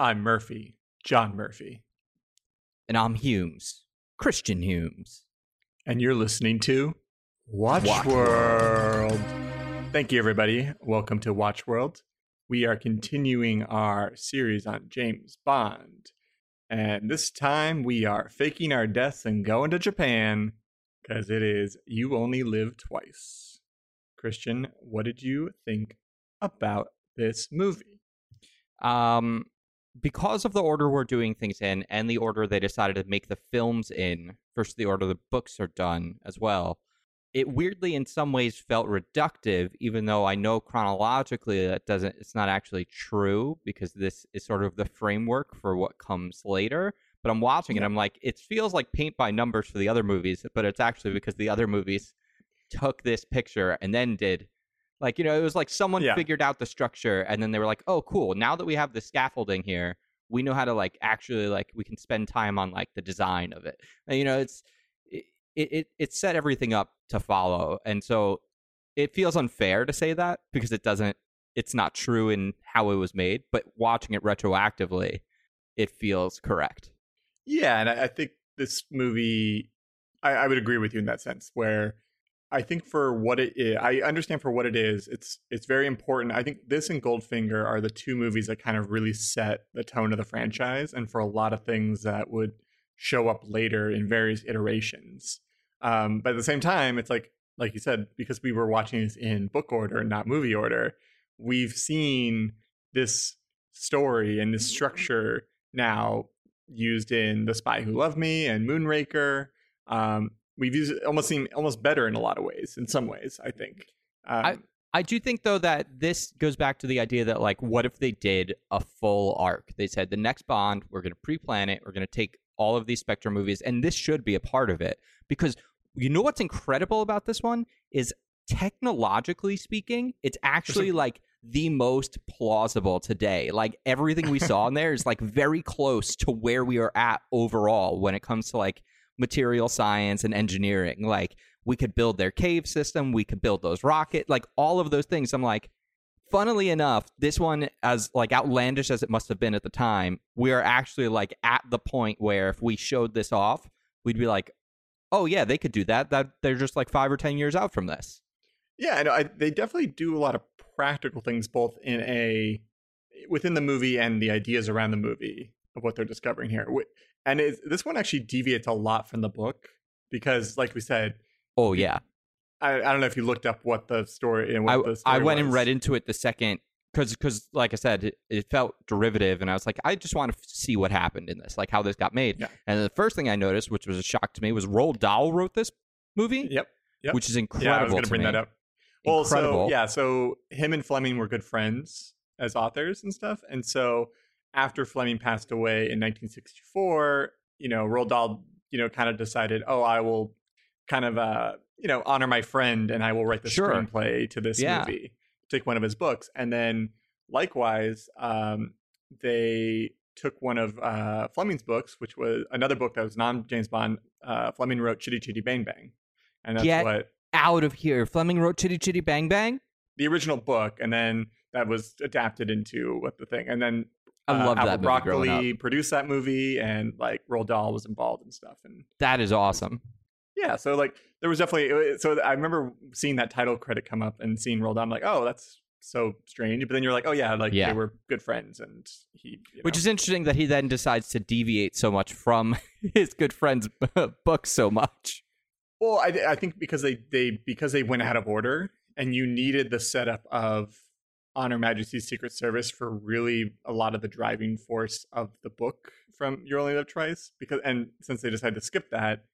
I'm Murphy, John Murphy. And I'm Humes, Christian Humes. And you're listening to Watch, Watch World. World. Thank you, everybody. Welcome to Watch World. We are continuing our series on James Bond. And this time we are faking our deaths and going to Japan because it is You Only Live Twice. Christian, what did you think about this movie? Um, because of the order we're doing things in and the order they decided to make the films in versus the order the books are done as well, it weirdly in some ways felt reductive, even though I know chronologically that doesn't it's not actually true because this is sort of the framework for what comes later. But I'm watching yeah. it, I'm like, it feels like paint by numbers for the other movies, but it's actually because the other movies took this picture and then did like, you know, it was like someone yeah. figured out the structure and then they were like, oh, cool. Now that we have the scaffolding here, we know how to like actually like we can spend time on like the design of it. And, you know, it's it, it it set everything up to follow. And so it feels unfair to say that because it doesn't it's not true in how it was made, but watching it retroactively, it feels correct. Yeah, and I, I think this movie I, I would agree with you in that sense where I think for what it is, I understand for what it is. It's it's very important. I think this and Goldfinger are the two movies that kind of really set the tone of the franchise, and for a lot of things that would show up later in various iterations. Um, but at the same time, it's like like you said, because we were watching this in book order, not movie order, we've seen this story and this structure now used in The Spy Who Loved Me and Moonraker. Um, we've used it almost seem almost better in a lot of ways. In some ways, I think. Um, I I do think though that this goes back to the idea that like, what if they did a full arc? They said the next Bond, we're going to pre-plan it. We're going to take all of these Spectre movies, and this should be a part of it because you know what's incredible about this one is technologically speaking, it's actually like the most plausible today. Like everything we saw in there is like very close to where we are at overall when it comes to like material science and engineering. Like we could build their cave system, we could build those rocket, like all of those things. I'm like, funnily enough, this one, as like outlandish as it must have been at the time, we are actually like at the point where if we showed this off, we'd be like, oh yeah, they could do that. That they're just like five or ten years out from this. Yeah, I know. I, they definitely do a lot of practical things, both in a within the movie and the ideas around the movie of what they're discovering here and it, this one actually deviates a lot from the book because, like we said, oh yeah, I, I don't know if you looked up what the story and what I, the story I went was. and read into it the second because because like I said, it, it, felt derivative, and I was like, I just want to see what happened in this, like how this got made. Yeah. And the first thing I noticed, which was a shock to me, was Roald Dahl wrote this movie. Yep. Yep. Which is incredible. Yeah, I was going to bring me. that up. Well, incredible. so yeah, so him and Fleming were good friends as authors and stuff, and so after Fleming passed away in 1964, you know, Roald Dahl, you know, kind of decided, oh, I will kind of, uh, you know, honor my friend and I will write the sure. screenplay to this yeah. movie, take one of his books. And then likewise, um, they took one of uh, Fleming's books, which was another book that was non James Bond. Uh, Fleming wrote Chitty Chitty Bang Bang. And that's Get what. Out of here. Fleming wrote Chitty Chitty Bang Bang? The original book. And then that was adapted into what the thing. And then I love uh, that. Broccoli produced that movie, and like Roald Dahl was involved and stuff. And that is awesome. Yeah, so like there was definitely so I remember seeing that title credit come up and seeing Roald Dahl. I'm like, oh, that's so strange. But then you're like, oh yeah, like yeah. they were good friends, and he. Which is interesting that he then decides to deviate so much from his good friend's book so much. Well, I, I think because they they because they went out of order, and you needed the setup of on Her Majesty's Secret Service for really a lot of the driving force of the book from You Only Live Twice. Because and since they decided to skip that,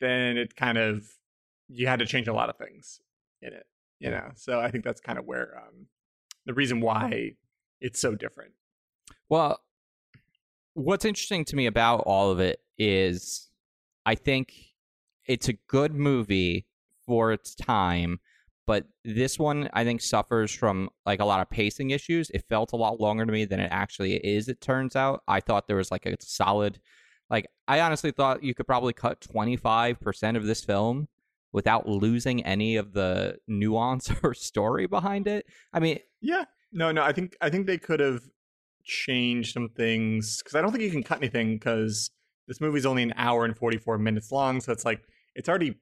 then it kind of you had to change a lot of things in it. You know, so I think that's kind of where um, the reason why it's so different. Well, what's interesting to me about all of it is I think it's a good movie for its time but this one I think suffers from like a lot of pacing issues. It felt a lot longer to me than it actually is. It turns out I thought there was like a solid, like I honestly thought you could probably cut twenty five percent of this film without losing any of the nuance or story behind it. I mean, yeah, no, no, I think I think they could have changed some things because I don't think you can cut anything because this movie's only an hour and 44 minutes long. So it's like, it's already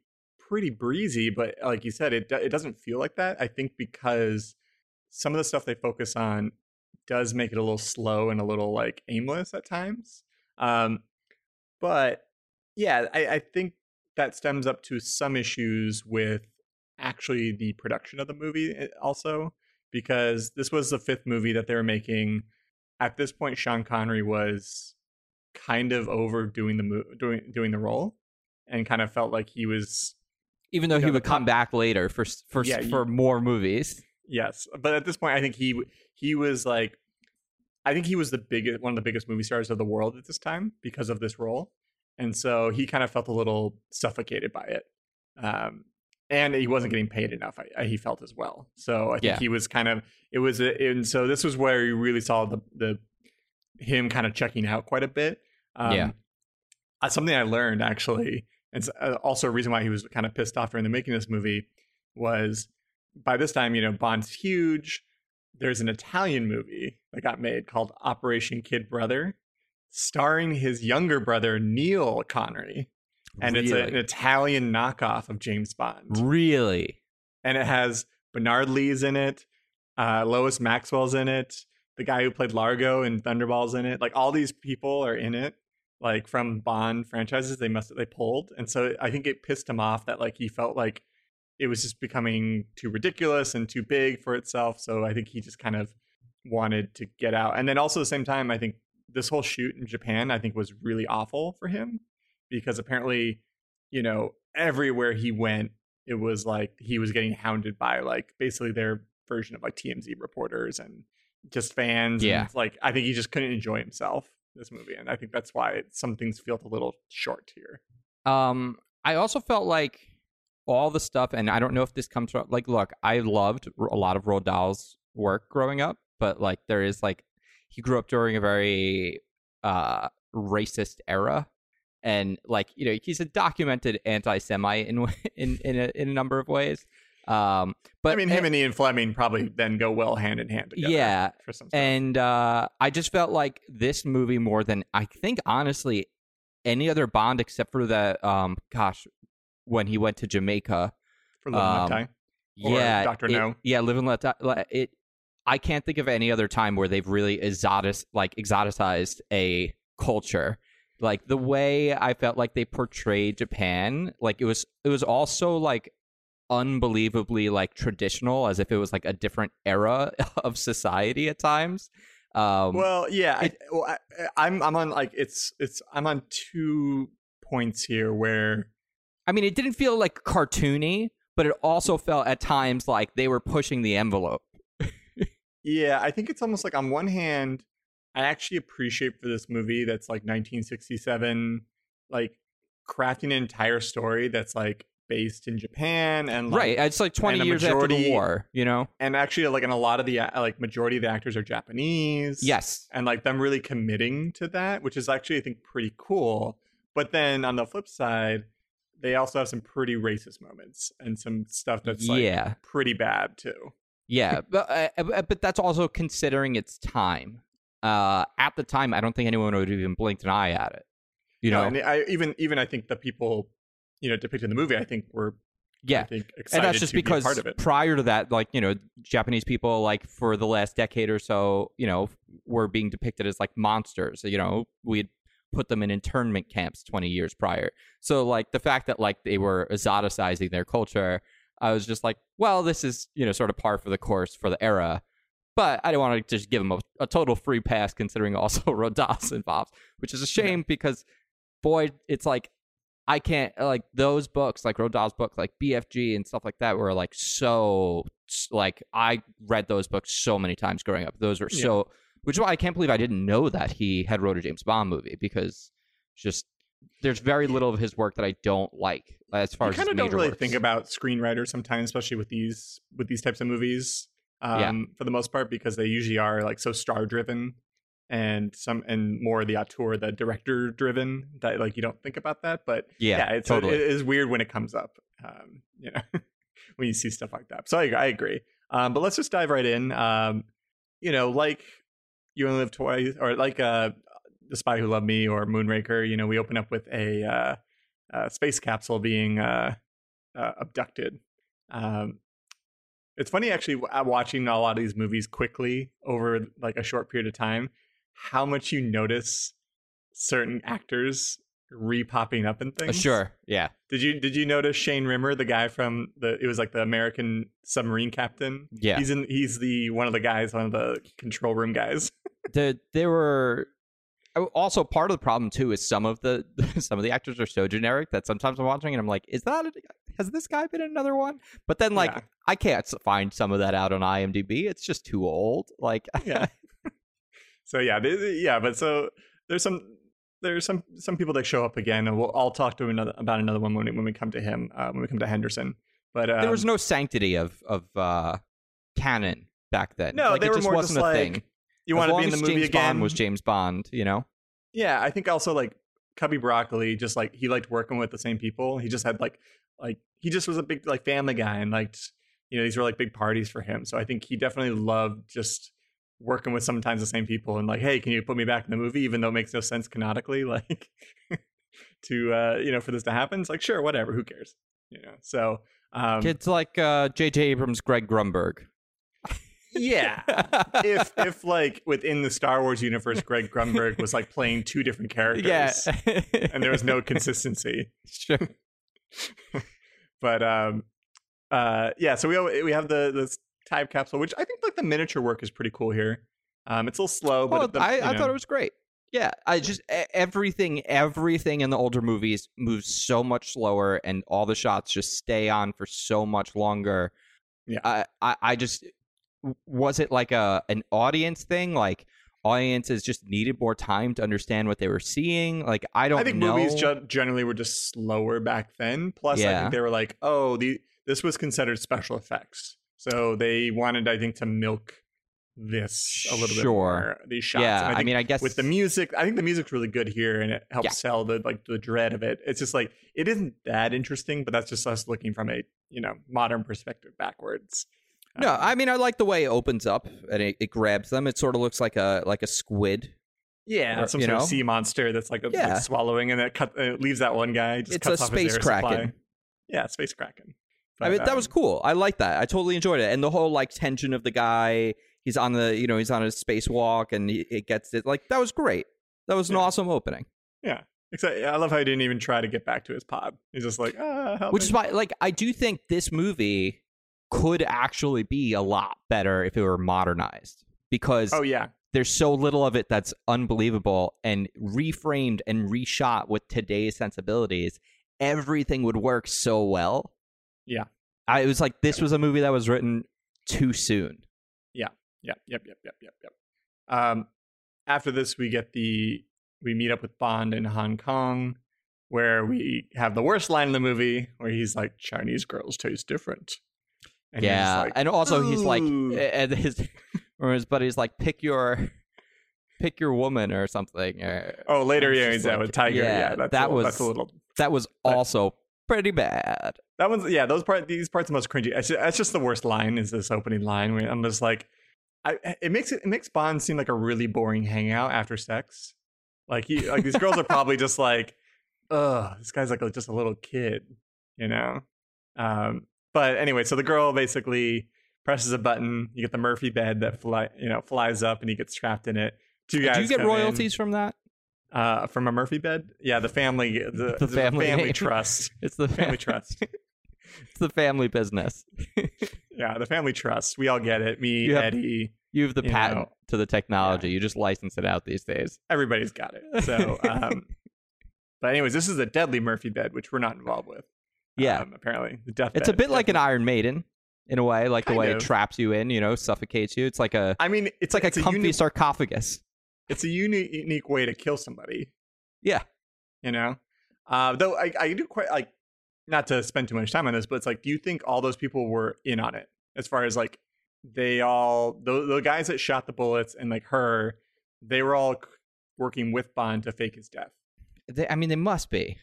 pretty breezy, but like you said, it, it doesn't feel like that. I think because some of the stuff they focus on does make it a little slow and a little like aimless at times. Um, but yeah, I, I think that stems up to some issues with actually the production of the movie eh, also because this was the fifth movie that they were making at this point sean connery was kind of overdoing the mo- doing doing the role and kind of felt like he was even though he would come back later for for Yeah, for more movies. yes but at this point i think he he was like i think he was the biggest one of the biggest movie stars of the world at this time because of this role and so he kind of felt a little suffocated by it um and he wasn't getting paid enough I, I- he felt as well so i think Yeah. he was kind of it was a, and so this was where you really saw the the him kind of checking out quite a bit um, Yeah. uh, something i learned actually it's uh, also a reason why he was kind of pissed off during the making of this movie was by this time you know bond's huge there's an italian movie that got made called operation kid brother starring his younger brother neil connery and it's a, an Italian knockoff of James Bond. really And it has Bernard Lee's in it, uh, Lois Maxwell's in it, the guy who played Largo in Thunderball's in it. Like all these people are in it, like from Bond franchises. They must they pulled, and so I think it pissed him off that like he felt like it was just becoming too ridiculous and too big for itself. So I think he just kind of wanted to get out. And then also at the same time, I think this whole shoot in Japan, I think was really awful for him because apparently, you know, everywhere he went, it was like he was getting hounded by like basically their version of like TMZ reporters and just fans. Yeah. And like I think he just couldn't enjoy himself this movie, and I think that's why some things feel a little short here. Um, I also felt like all the stuff, and I don't know if this comes from like, look, I loved a lot of Roald Dahl's work growing up, but like there is like he grew up during a very uh racist era, and like you know he's a documented anti-Semite in in in a, in a number of ways. Um, but I mean, him and Ian Fleming probably then go well hand in hand together. yeah, for some stuff. and uh, I just felt like this movie more than I think honestly any other Bond except for that. Um, gosh, when he went to Jamaica. for Live and Let um, Die. Yeah, Dr. No. Yeah, live and let die. It. I can't think of any other time where they've really exotic, like exoticized a culture. Like the way I felt like they portrayed Japan, like it was it was also like unbelievably like traditional, as if it was like a different era of society at times. Um, well, yeah, I, well, I, I'm I'm on like it's it's I'm on two points here where I mean, it didn't feel like cartoony, but it also felt at times like they were pushing the envelope. Yeah, I think it's almost like on one hand, I actually appreciate for this movie that's like 1967, like crafting an entire story that's like based in Japan and like, right. It's like 20 and a years after the war, you know? and actually like in a lot of the uh, like majority of the actors are Japanese. Yes. and like them really committing to that, which is actually I think pretty cool. But then on the flip side, they also have some pretty racist moments and some stuff that's like yeah. pretty bad too. Yeah. but, uh, uh, but that's also considering its time. Uh, at the time, I don't think anyone would have even blinked an eye at it. You No, know? and I even even I think the people you know depicted in the movie I think were I yeah. think and that's just be because a part of it. prior to that, like you know, Japanese people, like for the last decade or so, you know, were being depicted as like monsters. You know, we'd put them in internment camps twenty years prior. So like the fact that like they were exoticizing their culture, I was just like, well, this is you know sort of par for the course for the era. But I don't want to just give them a, a total free pass, considering also Rodas involved, which is a shame because, boy, it's like I can't like those books, like Roald Dahl's book, like BFG and stuff like that, were like so like I read those books so many times growing up. Those were so, which is why I can't believe I didn't know that he had wrote a James Bond movie because just there's very little of his work that I don't like as far you as kind of don't really works. think about screenwriters sometimes, especially with these with these types of movies. Um, Yeah. for the most part, because they usually are like so star driven, and some and more the auteur, the director driven. That like you don't think about that, but yeah, it's totally. it is weird when it comes up. Um, you know, when you see stuff like that. So I, I agree. Um, but let's just dive right in. Um, you know, like You Only Live Twice, or like uh, The Spy Who Loved Me or Moonraker. You know, we open up with a, uh, a space capsule being uh, uh, abducted. Um, it's funny actually watching a lot of these movies quickly over like a short period of time, how much you notice certain actors re-popping up in Uh, things. Sure. Yeah. Did you did you notice Shane Rimmer, the guy from the it was like the American submarine captain? Yeah. He's in he's the one of the guys, one of the control room guys. the there were also part of the problem too is some of the some of the actors are so generic that sometimes I'm watching and I'm like, is that a, has this guy been another one? But then like Yeah. I can't find some of that out on IMDb. It's just too old. Like yeah. so yeah, yeah, but so there's some there's some some people that show up again, and we'll I'll talk to another about another one when we, when we come to him uh, when we come to Henderson. But um, there was no sanctity of of uh canon back then. No, like, they it were just more wasn't just a like, thing. you want to be in the movie James again. Bond was James Bond, you know. Yeah, I think also like Cubby Broccoli, just like he liked working with the same people. He just had like like he just was a big like family guy and liked you know these were like big parties for him. So I think he definitely loved just working with sometimes the same people and like, hey, can you put me back in the movie, even though it makes no sense canonically, like to uh you know for this to happen. It's like sure, whatever, who cares, you know. So um, It's like uh J.J. Abrams, Greg Grunberg. yeah. if if like within the Star Wars universe, Greg Grunberg was like playing two different characters, yeah, and there was no consistency. sure. but um uh yeah so we we have the this time capsule which i think like the miniature work is pretty cool here um it's a little slow but Well, the, I, I thought it was great. Yeah, I just everything everything in the older movies moves so much slower, and all the shots just stay on for so much longer. Yeah. I I, I just was it like a an audience thing, like audiences just needed more time to understand what they were seeing. Like I don't i think know. movies generally were just slower back then plus i think they were like oh the this was considered special effects so they wanted i think to milk this a little bit more these shots yeah, I, think mean, I guess with the music i think the music's really good here and it helps Yeah. sell the like the dread of it it's just like it isn't that interesting but that's just us looking from a you know modern perspective backwards No, Um, I mean I like the way it opens up and it, it grabs them. It sort of looks like a like a squid. yeah or, some sort know? of sea monster that's like, a, like swallowing and it cut leaves that one guy just It's cuts a off his space air supply. yeah space kraken I mean that was cool. I like that. I totally enjoyed it. And the whole like tension of the guy. He's on the you know he's on a spacewalk and he, it gets it like that was great. That was an Yeah. awesome opening. yeah Except, I love how he didn't even try to get back to his pod. He's just like, ah, help Which me. is why like I do think this movie could actually be a lot better if it were modernized because oh yeah, there's so little of it that's unbelievable and reframed and reshot with today's sensibilities everything would work so well Yeah. I, it was like this was a movie that was written too soon Yeah. Yep, yep, yep, yep, yep, yep. Um, after this, we get the we meet up with Bond in Hong Kong, where we have the worst line in the movie, where he's like, "Chinese girls taste different." And yeah like, and also he's like and his or his buddy's like pick your pick your woman or something or, oh, later, yeah, he's out like- with Tiger. Yeah, yeah, that's that a, was- a little. that was also pretty bad That one's yeah. Those part these parts are the most cringy. That's just, it's just the worst line. Is this opening line where I'm just like, I it makes it, it makes Bond seem like a really boring hangout after sex. Like he like these girls are probably just like, ugh, this guy's like a, just a little kid, you know. Um, but anyway, so the girl basically presses a button. You get the Murphy bed that fly you know flies up, and he gets trapped in it. Two guys do you get come in, royalties from that uh, from a Murphy bed. Yeah, the family the, The family family trust. it's the Family trust. it's the family business Yeah, the family trust. We all get it. Me, You have- Eddie, you have the You patent know, to the technology you just license it out these days everybody's got it. So, um, but anyways, this is a deadly Murphy bed, which we're not involved with. yeah um, apparently the death. It's a bit like an. Iron Maiden in a way, like the way of. it traps you in, you know, suffocates you. It's like a I mean, it's, it's like a comfy uni- sarcophagus. It's a uni- unique way to kill somebody. Yeah. you know. Uh, though I, I do quite like not to spend too much time on this, but it's like, do you think all those people were in on it? As far as like they all the the guys that shot the bullets and like her, they were all working with Bond to fake his death. They, I mean, they must be.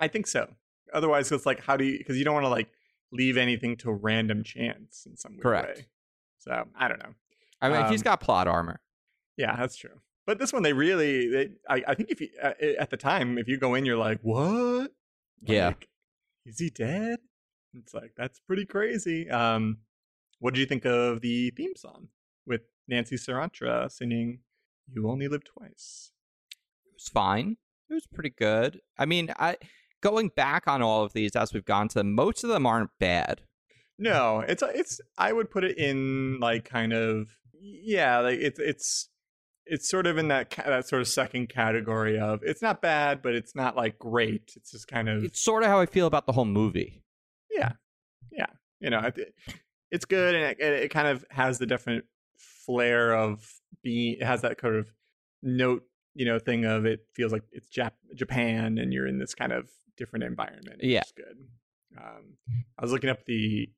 I think so. Otherwise, it's like, how do you? Because you don't want to like leave anything to random chance in some weird Correct. way. So I don't know. I mean, he's got plot armor. Yeah, that's true. But this one, they really, they, I, I think if you uh, at the time, if you go in, you're like, what? Yeah. Like, is he dead? It's like that's pretty crazy. Um, what did you think of the theme song with Nancy Sinatra singing "You Only Live Twice"? It was fine. It was pretty good. I mean, I going back on all of these as we've gone to them, most of them aren't bad. No, it's it's. I would put it in like kind of yeah, like it's it's it's sort of in that ca- that sort of second category of it's not bad, but it's not like great. It's just kind of It's sort of how I feel about the whole movie. yeah, yeah. You know, it, it's good and it, it kind of has the definite flair of being. It has that kind of note, you know, thing of it feels like it's Jap- Japan and you're in this kind of different environment. Yeah. good. Um, I was looking up the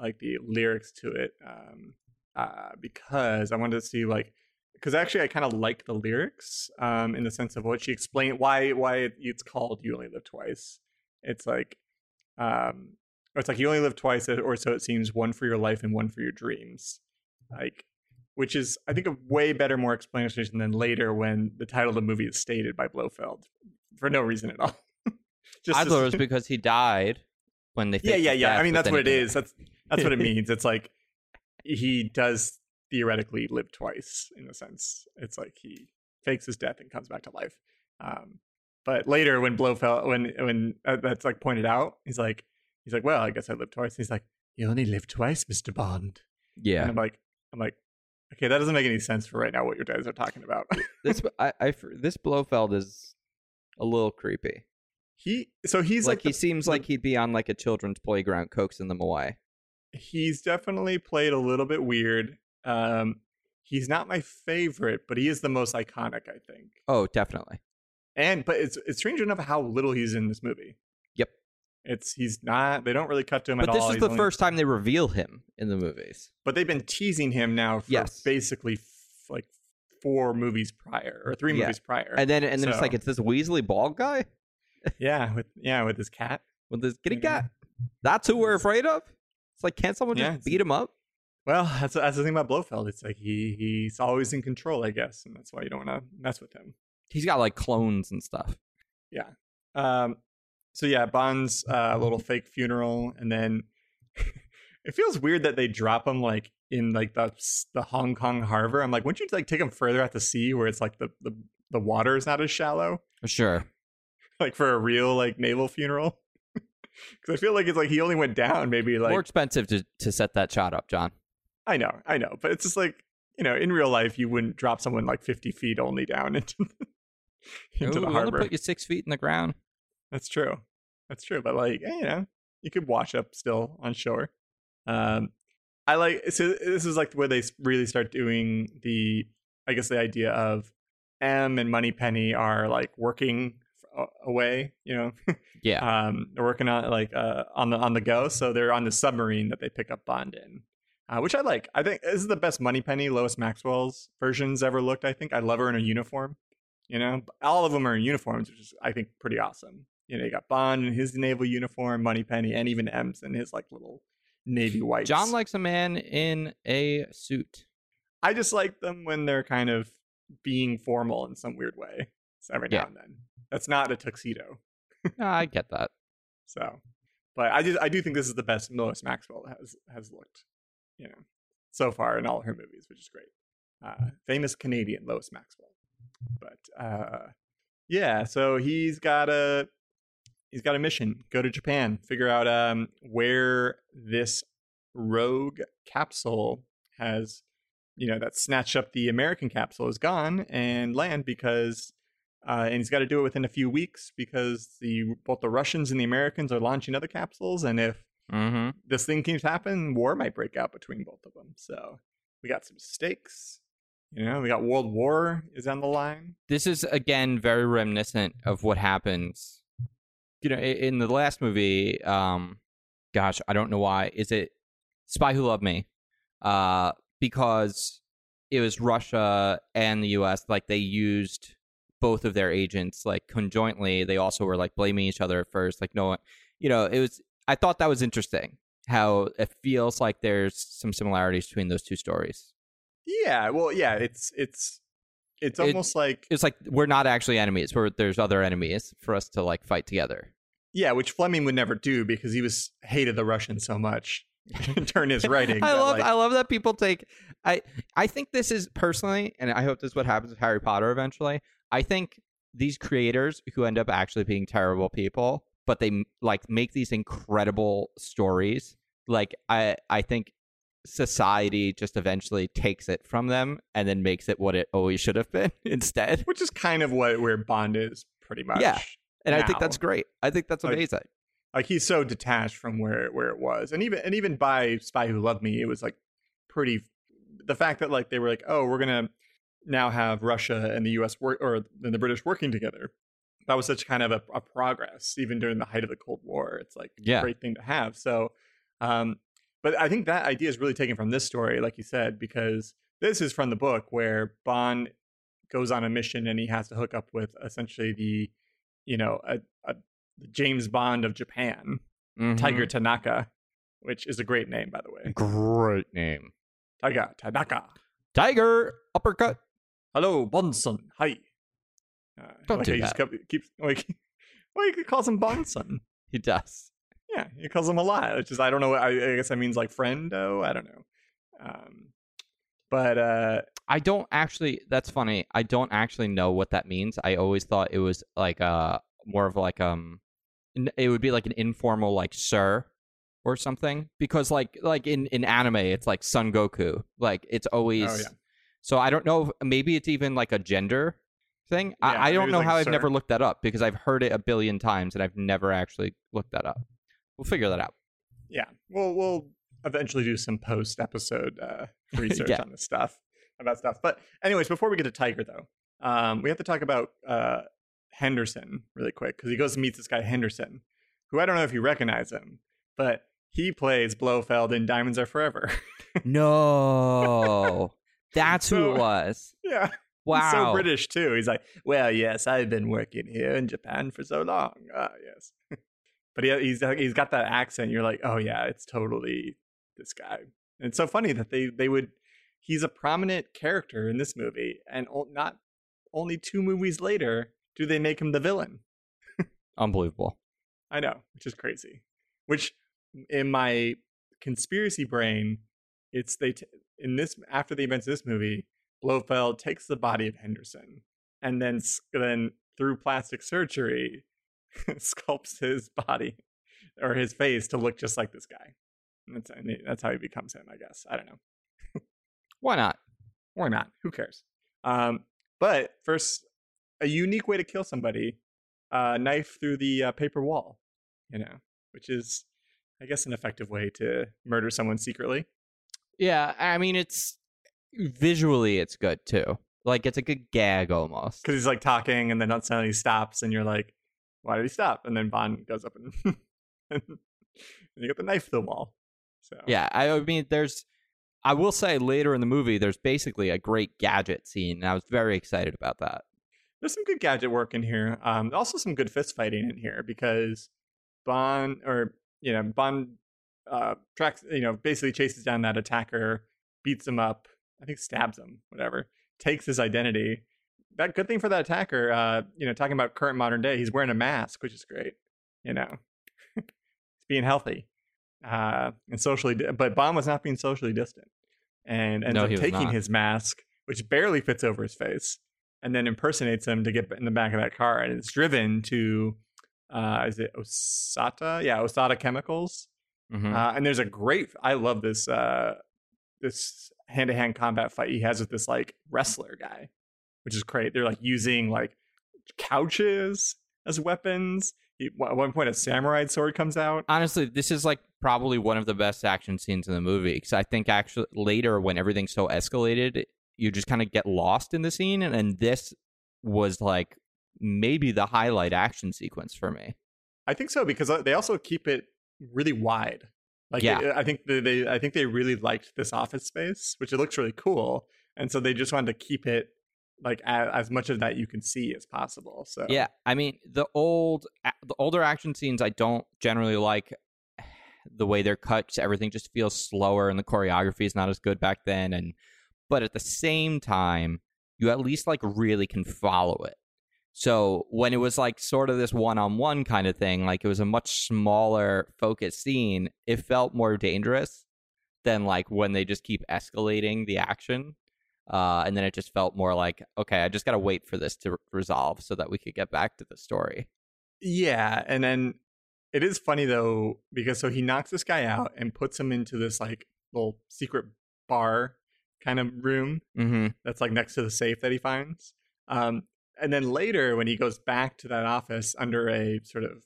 like the lyrics to it um, uh, because I wanted to see like because actually I kind of like the lyrics um, in the sense of what she explained why why it's called "You Only Live Twice." It's like um, or it's like you only live twice, or so it seems. One for your life and one for your dreams, like which is I think a way better, more explanation than later when the title of the movie is stated by Blofeld for no reason at all. Just I thought it was because he died when they. yeah, yeah, yeah. I mean, that's what it is. That's that's what it means. It's like he does theoretically live twice in a sense. It's like he fakes his death and comes back to life. Um, but later, when Blofeld, when when uh, that's like pointed out, he's like, he's like, well, I guess I lived twice. he's like, you only live twice, Mister Bond. And Yeah, I'm like, I'm like, okay, that doesn't make any sense for right now. What your guys are talking about. this I, I this Blofeld is a little creepy. he, so he's like like, he seems the- like he'd be on like a children's playground coaxing them away. he's definitely played a little bit weird. Um, he's not my favorite, but he is the most iconic, I think. Oh, definitely. And but it's it's strange enough how little he's in this movie. Yep. It's he's not. They don't really cut to him But this all. is He's the only- first time they reveal him in the movies. But they've been teasing him now for Yes. basically f- like four movies prior or three Yeah. movies prior. And then and then it's like it's this Weasley bald guy yeah, with yeah with his cat. with this kitty Yeah. cat. That's who we're afraid of. It's like can't someone Yeah, just beat him up? Well, that's that's the thing about Blofeld. It's like he he's always in control, I guess, and that's why you don't want to mess with him. He's got like clones and stuff. Yeah. Um, so yeah, Bond's uh, little fake funeral, and then it feels weird that they drop him like in like the the Hong Kong harbor. I'm like, wouldn't you like take him further out to sea where it's like the the the water is not as shallow, Sure. like for a real like naval funeral? Because I feel like it's like he only went down maybe like More expensive to, to set that shot up, John. I know, I know, but it's just like you know, in real life, you wouldn't drop someone like 50 feet only down into the, into Ooh, the harbor. put you six feet in the ground. That's true. That's true. But like, eh, you know, you could wash up still on shore. Um, I like so this is like where they really start doing the, I guess the idea of M and Moneypenny are like working away. You know, Yeah. um, they're working on like uh, on the on the go. So they're on the submarine that they pick up Bond in, uh, which I like. I think this is the best Moneypenny Lois Maxwell's versions ever looked. I think I love her in a uniform. You know, all of them are in uniforms, which is I think pretty awesome. You know, you got Bond in his naval uniform, Moneypenny, and even M's in his like little navy white. John likes a man in a suit. I just like them when they're kind of being formal in some weird way. So every Yeah. now and then. That's not a tuxedo. No, I get that. So, but I just I do think this is the best Lois Maxwell has has looked, you know, so far in all her movies, which is great. Uh, famous Canadian Lois Maxwell. But uh, yeah, so he's got a he's got a mission: go to Japan, figure out um, where this rogue capsule has, you know, that snatched up the American capsule is gone and land because uh, and he's got to do it within a few weeks because the both the Russians and the Americans are launching other capsules, and if Mm-hmm. this thing keeps happening, war might break out between both of them. So we got some stakes. You know, we got World War is on the line. This is again very reminiscent of what happens. You know, in the last movie, um, gosh, I don't know why. Is it Spy Who Loved Me? Uh, because it was Russia and the U.S. Like they used both of their agents like conjointly. They also were like blaming each other at first. Like no one, you know, it was. I thought that was interesting. How it feels like there's some similarities between those two stories. Yeah, well, yeah, it's it's it's It- almost like It's like we're not actually enemies. We're there's other enemies for us to like fight together. yeah, which Fleming would never do because he was hated the Russians so much during his writing. I love like- I love that people take I I think this is personally, and I hope this is what happens with Harry Potter eventually. I think these creators who end up actually being terrible people, but they like make these incredible stories. Like I I think society just eventually takes it from them and then makes it what it always should have been instead. which is kind of what where Bond is pretty much. Yeah. And I think that's great. I think that's Like- amazing. like he's so detached from where where it was and even and even by spy who loved me it was like pretty the fact that like they were like oh we're gonna now have russia and the us work or and the british working together that was such kind of a, a progress even during the height of the cold war it's like Yeah. a great thing to have so um but i think that idea is really taken from this story like you said because this is from the book where bond goes on a mission and he has to hook up with essentially the you know a, a James Bond of Japan, Mhm. Tiger Tanaka, which is a great name, by the way. Great name. Tiger Tanaka. Tiger uppercut. Hello, Bond-san. Hi. Uh, Don't like do he that. kept- keeps like, well, he calls him Bond-san. He does. Yeah, he calls him a lot. Which is I don't know. I, I guess that means like friend, friendo. I don't know. Um, but uh, I don't actually. That's funny. I don't actually know what that means. I always thought it was like uh more of like um, it would be like an informal like sir or something because like like in in anime it's like Son Goku. Like it's always. Oh, yeah. So I don't know. If, maybe it's even like a gender thing. Yeah, I, I don't know like how I've never looked that up because I've heard it a billion times and I've never actually looked that up. We'll figure that out. yeah, we'll we'll eventually do some post episode uh, research Yeah. on this stuff about stuff. But anyways, before we get to Tiger though, um, we have to talk about uh, Henderson really quick because he goes and meets this guy Henderson, who I don't know if you recognize him, but he plays Blofeld in Diamonds Are Forever. No, that's who it was. yeah, Wow, he's so British too. He's like, well, yes, I've been working here in Japan for so long. Ah, yes. but he, he's he's got that accent. You're like, oh yeah, it's totally this guy. And it's so funny that they they would. He's a prominent character in this movie, and not only two movies later do they make him the villain. Unbelievable. I know, which is crazy. Which in my conspiracy brain, it's they t- in this after the events of this movie, Blofeld takes the body of Henderson and then then through plastic surgery sculpts his body or his face to look just like this guy. And that's that's how he becomes him, I guess. I don't know. Why not? Why not. Who cares? Um, but first, a unique way to kill somebody, uh, knife through the uh, paper wall, you know, which is, I guess, an effective way to murder someone secretly. Yeah, I mean it's visually it's good too. Like it's a good gag almost. Because he's like talking and then suddenly he stops and you're like, why did he stop? And then Bond goes up and, and you get the knife through the wall. So Yeah, I I mean there's I will say later in the movie there's basically a great gadget scene and I was very excited about that. there's some good gadget work in here. Um, also some good fist fighting in here because Bond or you know Bond uh, tracks you know basically chases down that attacker, beats him up, I think stabs him, whatever, takes his identity. That good thing for that attacker. Uh, you know, talking about current modern day, he's wearing a mask, which is great. You know, he's being healthy uh, and socially, di- but Bond was not being socially distant and ends No, up taking his mask, which barely fits over his face and then impersonates him to get in the back of that car and it's driven to uh is it osato yeah osato chemicals Mhm. uh, and there's a great i love this uh this hand-to-hand combat fight he has with this like wrestler guy which is great. They're like using like couches as weapons. He- at one point a samurai sword comes out. Honestly, this is like probably one of the best action scenes in the movie because I think actually later when everything's so escalated, you just kind of get lost in the scene, and, and this was like maybe the highlight action sequence for me. i think so because uh, they also keep it really wide like Yeah. i think they, they i think they really liked this office space which it looks really cool and so they just wanted to keep it like a, as much of that you can see as possible so Yeah, I mean the old the older action scenes I don't generally like the way they're cut. Everything just feels slower and the choreography is not as good back then and but at the same time you at least like really can follow it. So when it was like sort of this one-on-one kind of thing, like it was a much smaller focused scene, it felt more dangerous than like when they just keep escalating the action. Uh, and then it just felt more like, okay, I just got to wait for this to resolve so that we could get back to the story. Yeah, and then it is funny though because so he knocks this guy out and puts him into this like little secret bar kind of room Mm-hmm. that's like next to the safe that he finds. Um, and then later, when he goes back to that office under a sort of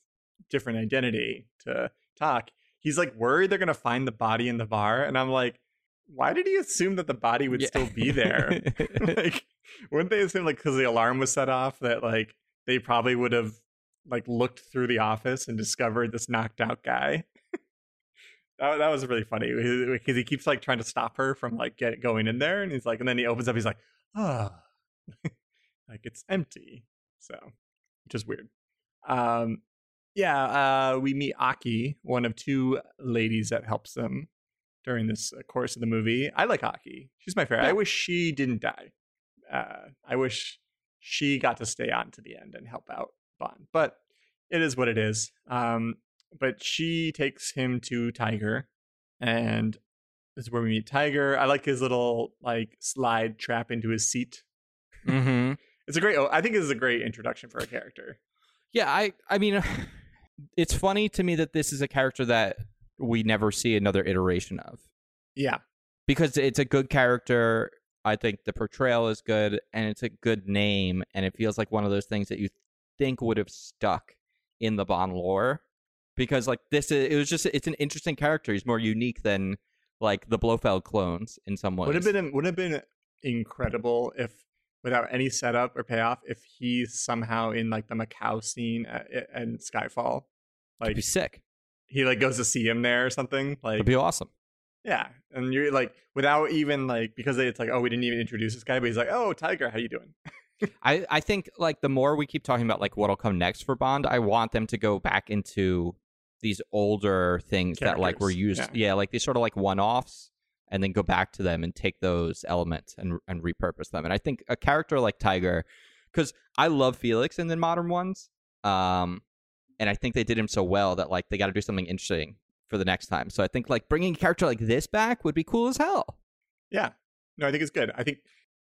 different identity to talk, he's like worried they're gonna find the body in the bar, and I'm like, why did he assume that the body would still be there? like, wouldn't they assume like because the alarm was set off that like they probably would have like looked through the office and discovered this knocked out guy? that, that was really funny because he keeps like trying to stop her from like get going in there, and he's like, and then he opens up, he's like, oh, like it's empty, so which is weird. Um, yeah, uh, we meet Aki, one of two ladies that helps them during this uh, course of the movie. I like Aki; she's my favorite. I wish she didn't die. Uh, I wish she got to stay on to the end and help out Bond, but it is what it is. Um, but she takes him to Tiger, and this is where we meet Tiger. I like his little like slide trap into his seat. mm-hmm. It's a great. oh, I think this is a great introduction for a character. Yeah, I I mean it's funny to me that this is a character that we never see another iteration of Yeah, because it's a good character. I think the portrayal is good and it's a good name and it feels like one of those things that you think would have stuck in the Bond lore because like this is, it was just it's an interesting character. He's more unique than like the Blofeld clones in some ways. would have been would have been incredible if without any setup or payoff if he's somehow in like the Macau scene uh, and Skyfall, It'd like be sick. he like goes to see him there or something. Like It'd be awesome. yeah, and you're like without even like because it's like oh we didn't even introduce this guy, but he's like oh Tiger, how you doing? I, I think like the more we keep talking about like what'll come next for Bond, I want them to go back into these older things that like were used, yeah. yeah, like these sort of like one offs, and then go back to them and take those elements and and repurpose them. And I think a character like Tiger, because I love Felix in the modern ones, um, and I think they did him so well that like they got to do something interesting for the next time. So I think like bringing a character like this back would be cool as hell. Yeah. No, I think it's good. I think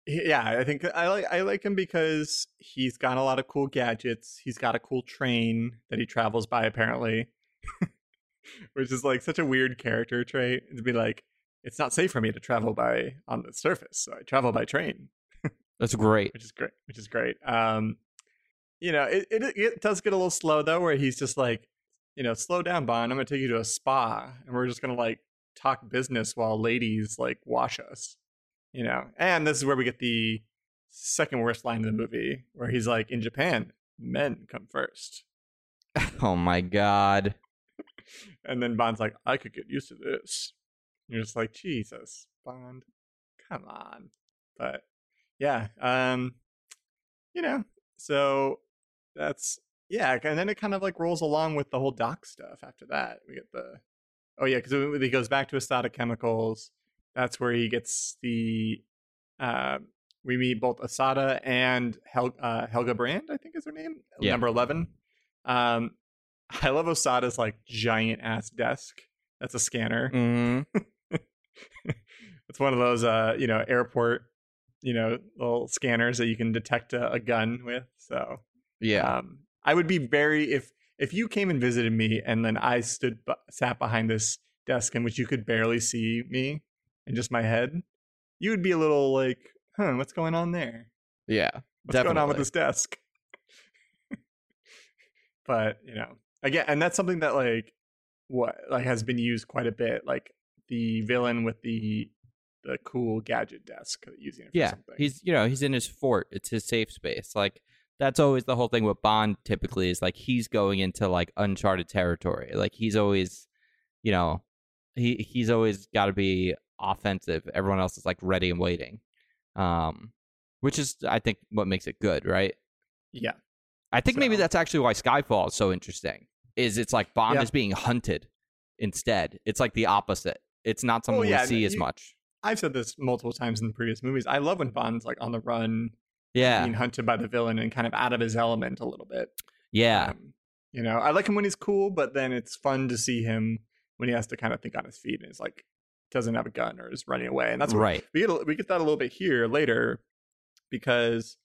yeah, I think I like I like him because he's got a lot of cool gadgets. He's got a cool train that he travels by apparently. Which is like such a weird character trait to be like it's not safe for me to travel by on the surface, so I travel by train, That's great. which is great, which is great. Um you know, it, it it does get a little slow though where he's just like, you know, slow down Bond, I'm going to take you to a spa and we're just going to like talk business while ladies like wash us you know and this is where we get the second worst line in the movie where he's like in japan men come first Oh my god. and then bond's like i could get used to this you're just like jesus bond come on. But yeah um you know so that's yeah and then it kind of like rolls along with the whole doc stuff after that. We get the oh yeah because he goes back to Osato chemicals. That's where he gets the uh we meet both osato and Hel- uh, helga brandt i think is her name Yeah. number 11 um i love osato's like giant ass desk. That's a scanner. Hmm it's one of those uh you know airport you know little scanners that you can detect a, a gun with so Yeah. um i would be very if if you came and visited me and then i stood b- sat behind this desk in which you could barely see me and just my head you would be a little like huh what's going on there yeah. what's going on with this desk but you know again and that's something that like what like has been used quite a bit like the villain with the the cool gadget desk using it for yeah something he's you know he's in his fort it's his safe space like that's always the whole thing with bond typically is like he's going into like uncharted territory like he's always you know he he's always got to be offensive everyone else is like ready and waiting um which is i think what makes it good right yeah i think maybe that's actually why skyfall is so interesting is it's like bond Yeah. is being hunted instead it's like the opposite it's not something yeah, we see as much I've said this multiple times in the previous movies. I love when Bond's like on the run, Yeah, being hunted by the villain, and kind of out of his element a little bit. yeah, Um, you know, I like him when he's cool, but then it's fun to see him when he has to kind of think on his feet and is like doesn't have a gun or is running away. And that's right. we get. a- We get that a little bit here later because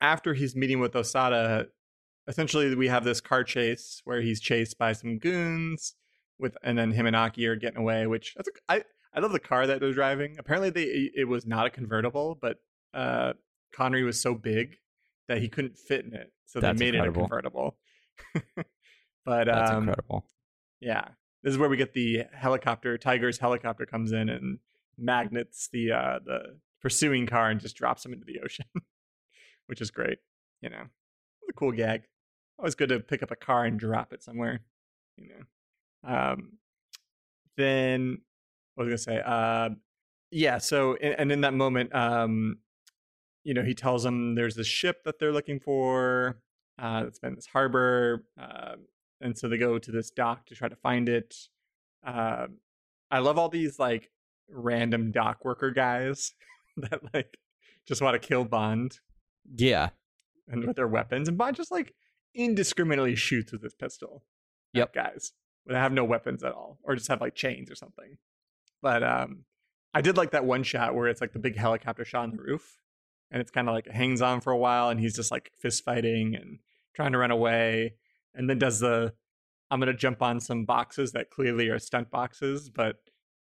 after he's meeting with Osato, essentially we have this car chase where he's chased by some goons with, and then him and Aki are getting away. Which that's a, I I love the car that they're driving. Apparently, they it was not a convertible, but uh, Connery was so big that he couldn't fit in it, so That's they made incredible. it a convertible. but That's um, incredible. yeah, this is where we get the helicopter. Tiger's helicopter comes in and magnets the uh, the pursuing car and just drops him into the ocean, which is great. You know, a cool gag. Always good to pick up a car and drop it somewhere. You know, um, then what was I gonna say? Uh, yeah. So and, and in that moment, um, you know, he tells them there's this ship that they're looking for. Uh, that's been in this harbor. Uh, and so they go to this dock to try to find it. Uh, I love all these like random dock worker guys that like just want to kill Bond Yeah, and with their weapons, and Bond just like indiscriminately shoots with his pistol. Yep. guys that have no weapons at all, or just have like chains or something. But um, I did like that one shot where it's like the big helicopter shot on the roof, and it's kind of like hangs on for a while, and he's just like fist fighting and trying to run away, and then does the I'm gonna jump on some boxes that clearly are stunt boxes, but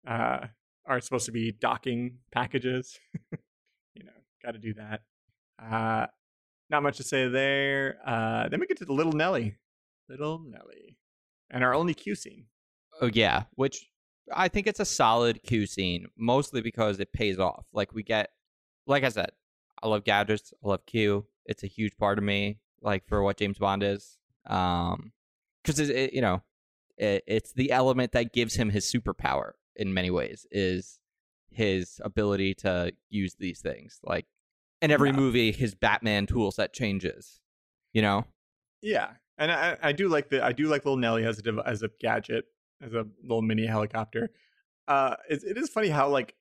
uh, are supposed to be docking packages. you know, got to do that. Uh, not much to say there. Uh, then we get to the little Nellie, little Nellie, and our only Q scene. Oh yeah, which I think it's a solid Q scene, mostly because it pays off. Like we get, like I said, I love gadgets. I love Q. It's a huge part of me, like for what James Bond is, um, because it, it, you know, it, it's the element that gives him his superpower in many ways is his ability to use these things. Like in every Yeah. movie, his Batman tool set changes. You know, Yeah, and I, I do like the I do like little Nellie as a as a gadget as a little mini helicopter. Uh, it, it is funny how like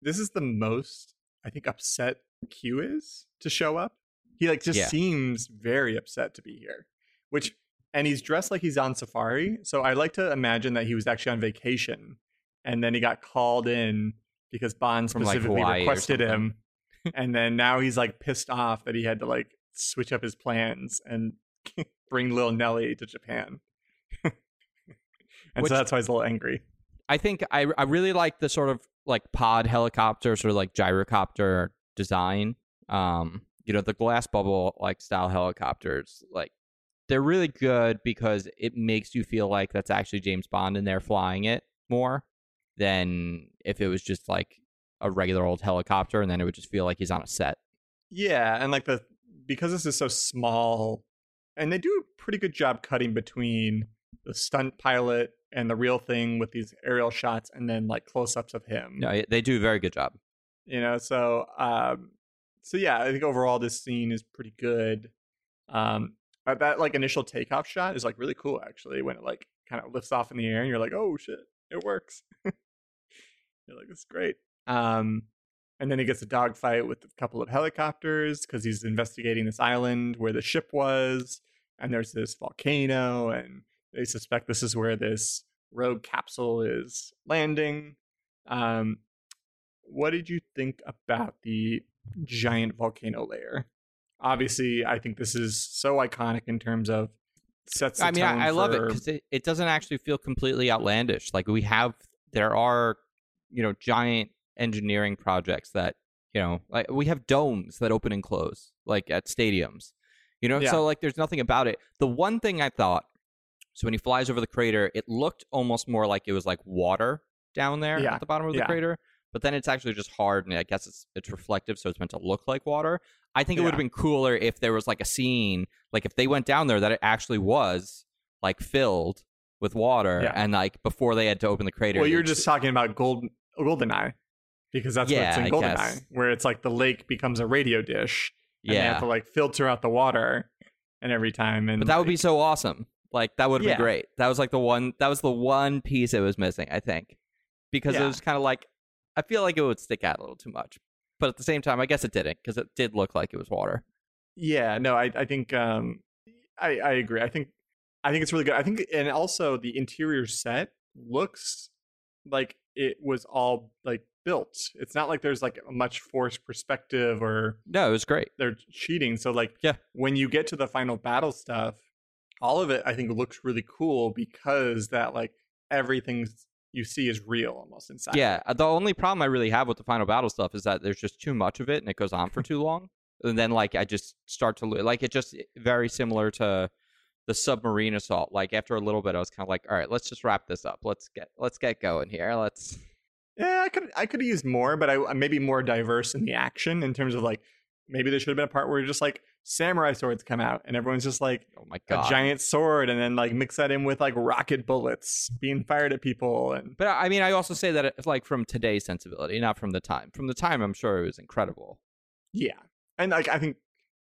this is the most I think upset Q is to show up. He like just Yeah. seems very upset to be here, which and he's dressed like he's on safari. So I like to imagine that he was actually on vacation, and then he got called in because Bond From, like, specifically requested him, and then now he's like pissed off that he had to like switch up his plans and bring little Nellie to Japan. and Which- so that's why he's a little angry. I think I I really like the sort of like pod helicopter, sort of like gyrocopter design. Um, you know, the glass bubble like style helicopters, like they're really good because it makes you feel like that's actually James Bond in there flying it more than if it was just like a regular old helicopter and then it would just feel like he's on a set. Yeah, and like the because this is so small, and they do a pretty good job cutting between the stunt pilot and the real thing with these aerial shots, and then like close-ups of him. No, they do a very good job. you know so um so yeah i think overall this scene is pretty good um uh, that like initial takeoff shot is like really cool actually when it like kind of lifts off in the air and you're like oh shit it works you're like it's great um and then he gets a dogfight with a couple of helicopters because he's investigating this island where the ship was and there's this volcano and they suspect this is where this rogue capsule is landing um what did you think about the giant volcano layer? Obviously, I think this is so iconic in terms of sets. The I mean, I, I love it because it, it doesn't actually feel completely outlandish. Like we have, there are, you know, giant engineering projects that, you know, like we have domes that open and close, like at stadiums, you know. Yeah. So like, there's nothing about it. The one thing I thought, so when he flies over the crater, it looked almost more like it was like water down there Yeah. at the bottom of the Yeah. crater. But then it's actually just hard, and I guess it's it's reflective, so it's meant to look like water. I think it would have been cooler if there was like a scene, like if they went down there that it actually was like filled with water, and like before they had to open the crater. well, you're just talking about gold Goldeneye because that's Yeah, what's in Goldeneye, where it's like the lake becomes a radio dish. And they have to like filter out the water, and every time. And but that would be so awesome. Like that would Yeah. been great. That was like the one. That was the one piece it was missing. I think because it was kind of like I feel like it would stick out a little too much. But at the same time, I guess it didn't because it did look like it was water. Yeah, no, I I think um I I agree. I think I think it's really good. I think and also the interior set looks like it was all like built. It's not like there's like a much forced perspective or No, it was great. they're cheating. So like Yeah. when you get to the final battle stuff, all of it I think looks really cool because that like everything you see is real almost inside. Yeah, uh, the only problem I really have with the final battle stuff is that there's just too much of it and it goes on for too long. And then like I just start to like it just very similar to the submarine assault. Like after a little bit I was kind of like, "All right, let's just wrap this up. Let's get let's get going here. Let's Yeah, I could I could have used more, but I maybe more diverse in the action in terms of like maybe there should have been a part where just like samurai swords come out and everyone's just like Oh my god. a giant sword and then like mix that in with like rocket bullets being fired at people and But uh, I mean, I also say that it's like from today's sensibility, not from the time. From the time, I'm sure it was incredible. yeah. And like I think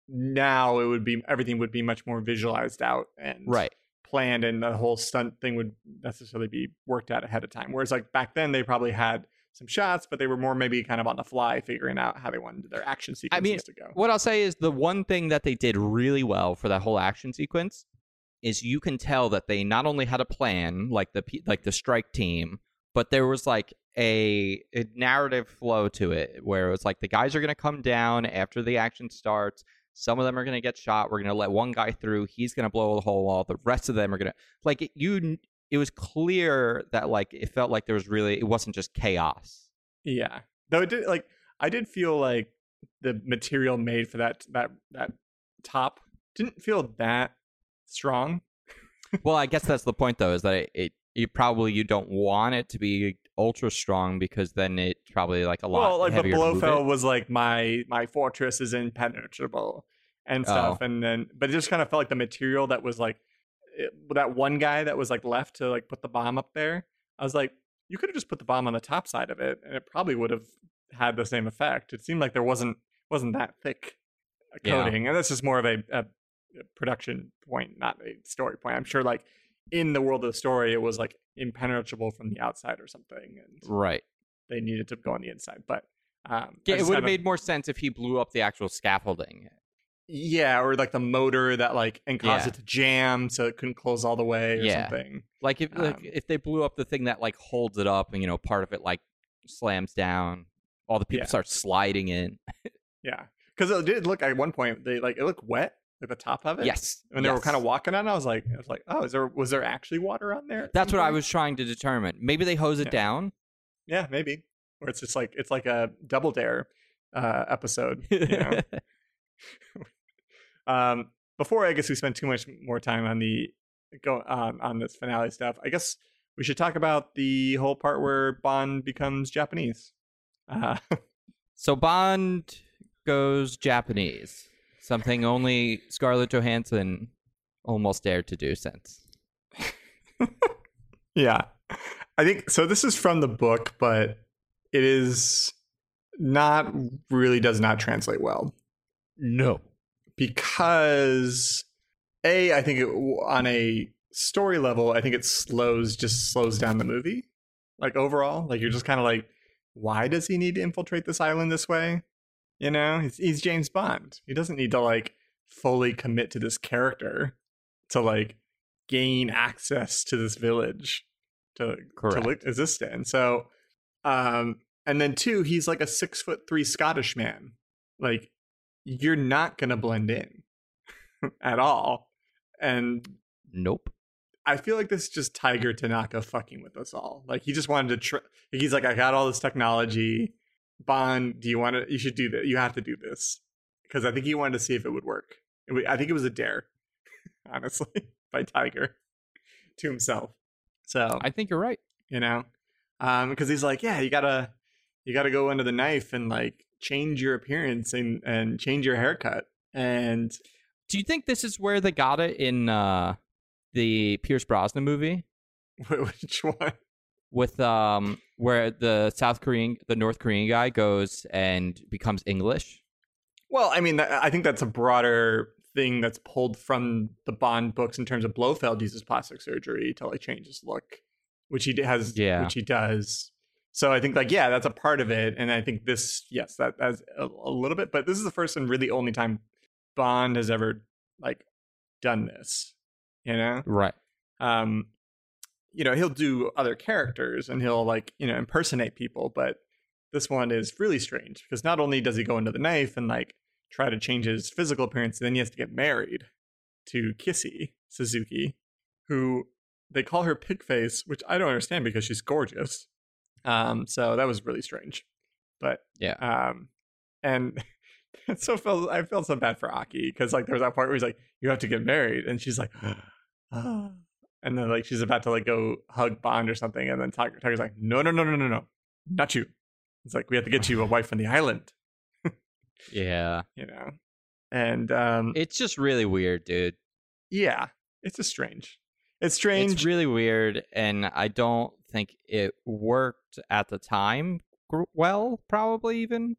now it would be everything would be much more visualized out and Right. Planned and the whole stunt thing would necessarily be worked out ahead of time. Whereas like back then they probably had some shots, but they were more maybe kind of on the fly figuring out how they wanted their action sequences mean, to go. What I'll say is the one thing that they did really well for that whole action sequence is you can tell that they not only had a plan, like the like the strike team, but there was like a, a narrative flow to it where it was like the guys are going to come down after the action starts. Some of them are going to get shot. We're going to let one guy through. He's going to blow the whole wall. The rest of them are going to like it, you. It was clear that like it felt like there was really it wasn't just chaos. Yeah. Though it did like I did feel like the material made for that that that top didn't feel that strong. well, I guess that's the point though, is that it, it you probably you don't want it to be ultra strong because then it probably like a lot. Well, like the Blofeld was like my my fortress is impenetrable and stuff, Oh. and then but it just kind of felt like the material that was like it, that one guy that was like left to like put the bomb up there. I was like, you could have just put the bomb on the top side of it, and it probably would have had the same effect. It seemed like there wasn't wasn't that thick a Yeah. coating, and that's just more of a a production point, not a story point. I'm sure like in the world of the story, it was like impenetrable from the outside or something, and right. they needed to go on the inside. But um, Yeah, it would have made more sense if he blew up the actual scaffolding. yeah, or like the motor that like and caused Yeah. it to jam so it couldn't close all the way or Yeah. something. Like if like Um, if they blew up the thing that like holds it up and you know part of it like slams down, all the people Yeah. start sliding in. Yeah, because it did look at one point they like it looked wet at the top of it. Yes, when they were kind of walking on, it, I was like, I was like, oh, is there was there actually water on there? That's what I was trying to determine. Maybe they hose it Yeah. down. Yeah, maybe. Or it's just like it's like a double dare uh, episode. You know? um, before I guess we spend too much more time on the go on on this finale stuff, I guess we should talk about the whole part where Bond becomes Japanese. Uh, So Bond goes Japanese, something only Scarlett Johansson almost dared to do since. yeah, I think so. This is from the book, but it is not really does not translate well. No. because a I think it, on a story level, I think it slows just slows down the movie. Like overall, like you're just kind of like, why does he need to infiltrate this island this way? You know, he's, he's James Bond. He doesn't need to like fully commit to this character to like gain access to this village to Correct. to exist in. So, um, and then two, he's like a six foot three Scottish man. Like you're not gonna blend in at all. And Nope. I feel like this is just Tiger Tanaka fucking with us all. Like he just wanted to. Tr- he's like, I got all this technology. Bond, do you want to? You should do that. You have to do this because I think he wanted to see if it would work. It I think it was a dare, honestly, by Tiger to himself. So I think you're right. you know um because he's like yeah you gotta you gotta go under the knife and like change your appearance and and change your haircut and Do you think this is where they got it in uh, the Pierce Brosnan movie which one with um where the South Korean the North Korean guy goes and becomes English? well i mean i think that's a broader thing that's pulled from the bond books in terms of blofeld uses plastic surgery to like change his look which he has Yeah. which he does So I think like yeah, that's a part of it, and I think this yes, that that's a, a little bit, but this is the first and really only time Bond has ever like done this. You know, Right. um, you know, he'll do other characters and he'll like, you know, impersonate people, but this one is really strange because not only does he go into the knife and like try to change his physical appearance, then he has to get married to Kissy Suzuki, who they call her Pigface, which I don't understand because she's gorgeous. Um, so that was really strange. But Yeah. um, and so felt I felt so bad for Aki because like there was that part where he's like, "You have to get married," and she's like, "Ah," and then like she's about to like go hug Bond or something, and then Tiger, Tiger's like, "No, no, no, no, no, no, not you." It's like we have to get you a wife on the island, Yeah. you know, and um, It's just really weird, dude. yeah, it's just strange. It's strange. It's really weird, and I don't think it worked at the time well, probably even.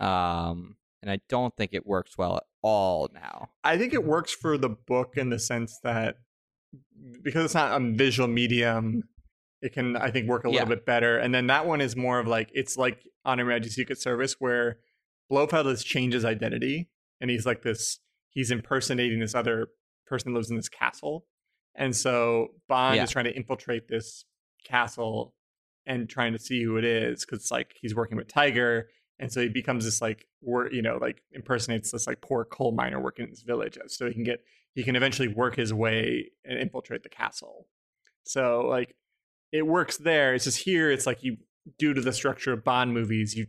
Um, and I don't think it works well at all now. I think it works for the book in the sense that because it's not a visual medium, it can I think work a little Yeah. bit better. And then that one is more of like it's like on Majesty's Secret Service where Blofeld has changed his identity and he's like this he's impersonating this other person that lives in this castle. And so Bond Yeah. is trying to infiltrate this castle and trying to see who it is because it's like he's working with Tiger and so he becomes this like wor you know like impersonates this like poor coal miner working in this village so he can get he can eventually work his way and infiltrate the castle. So like it works there. It's just here it's like you due to the structure of bond movies you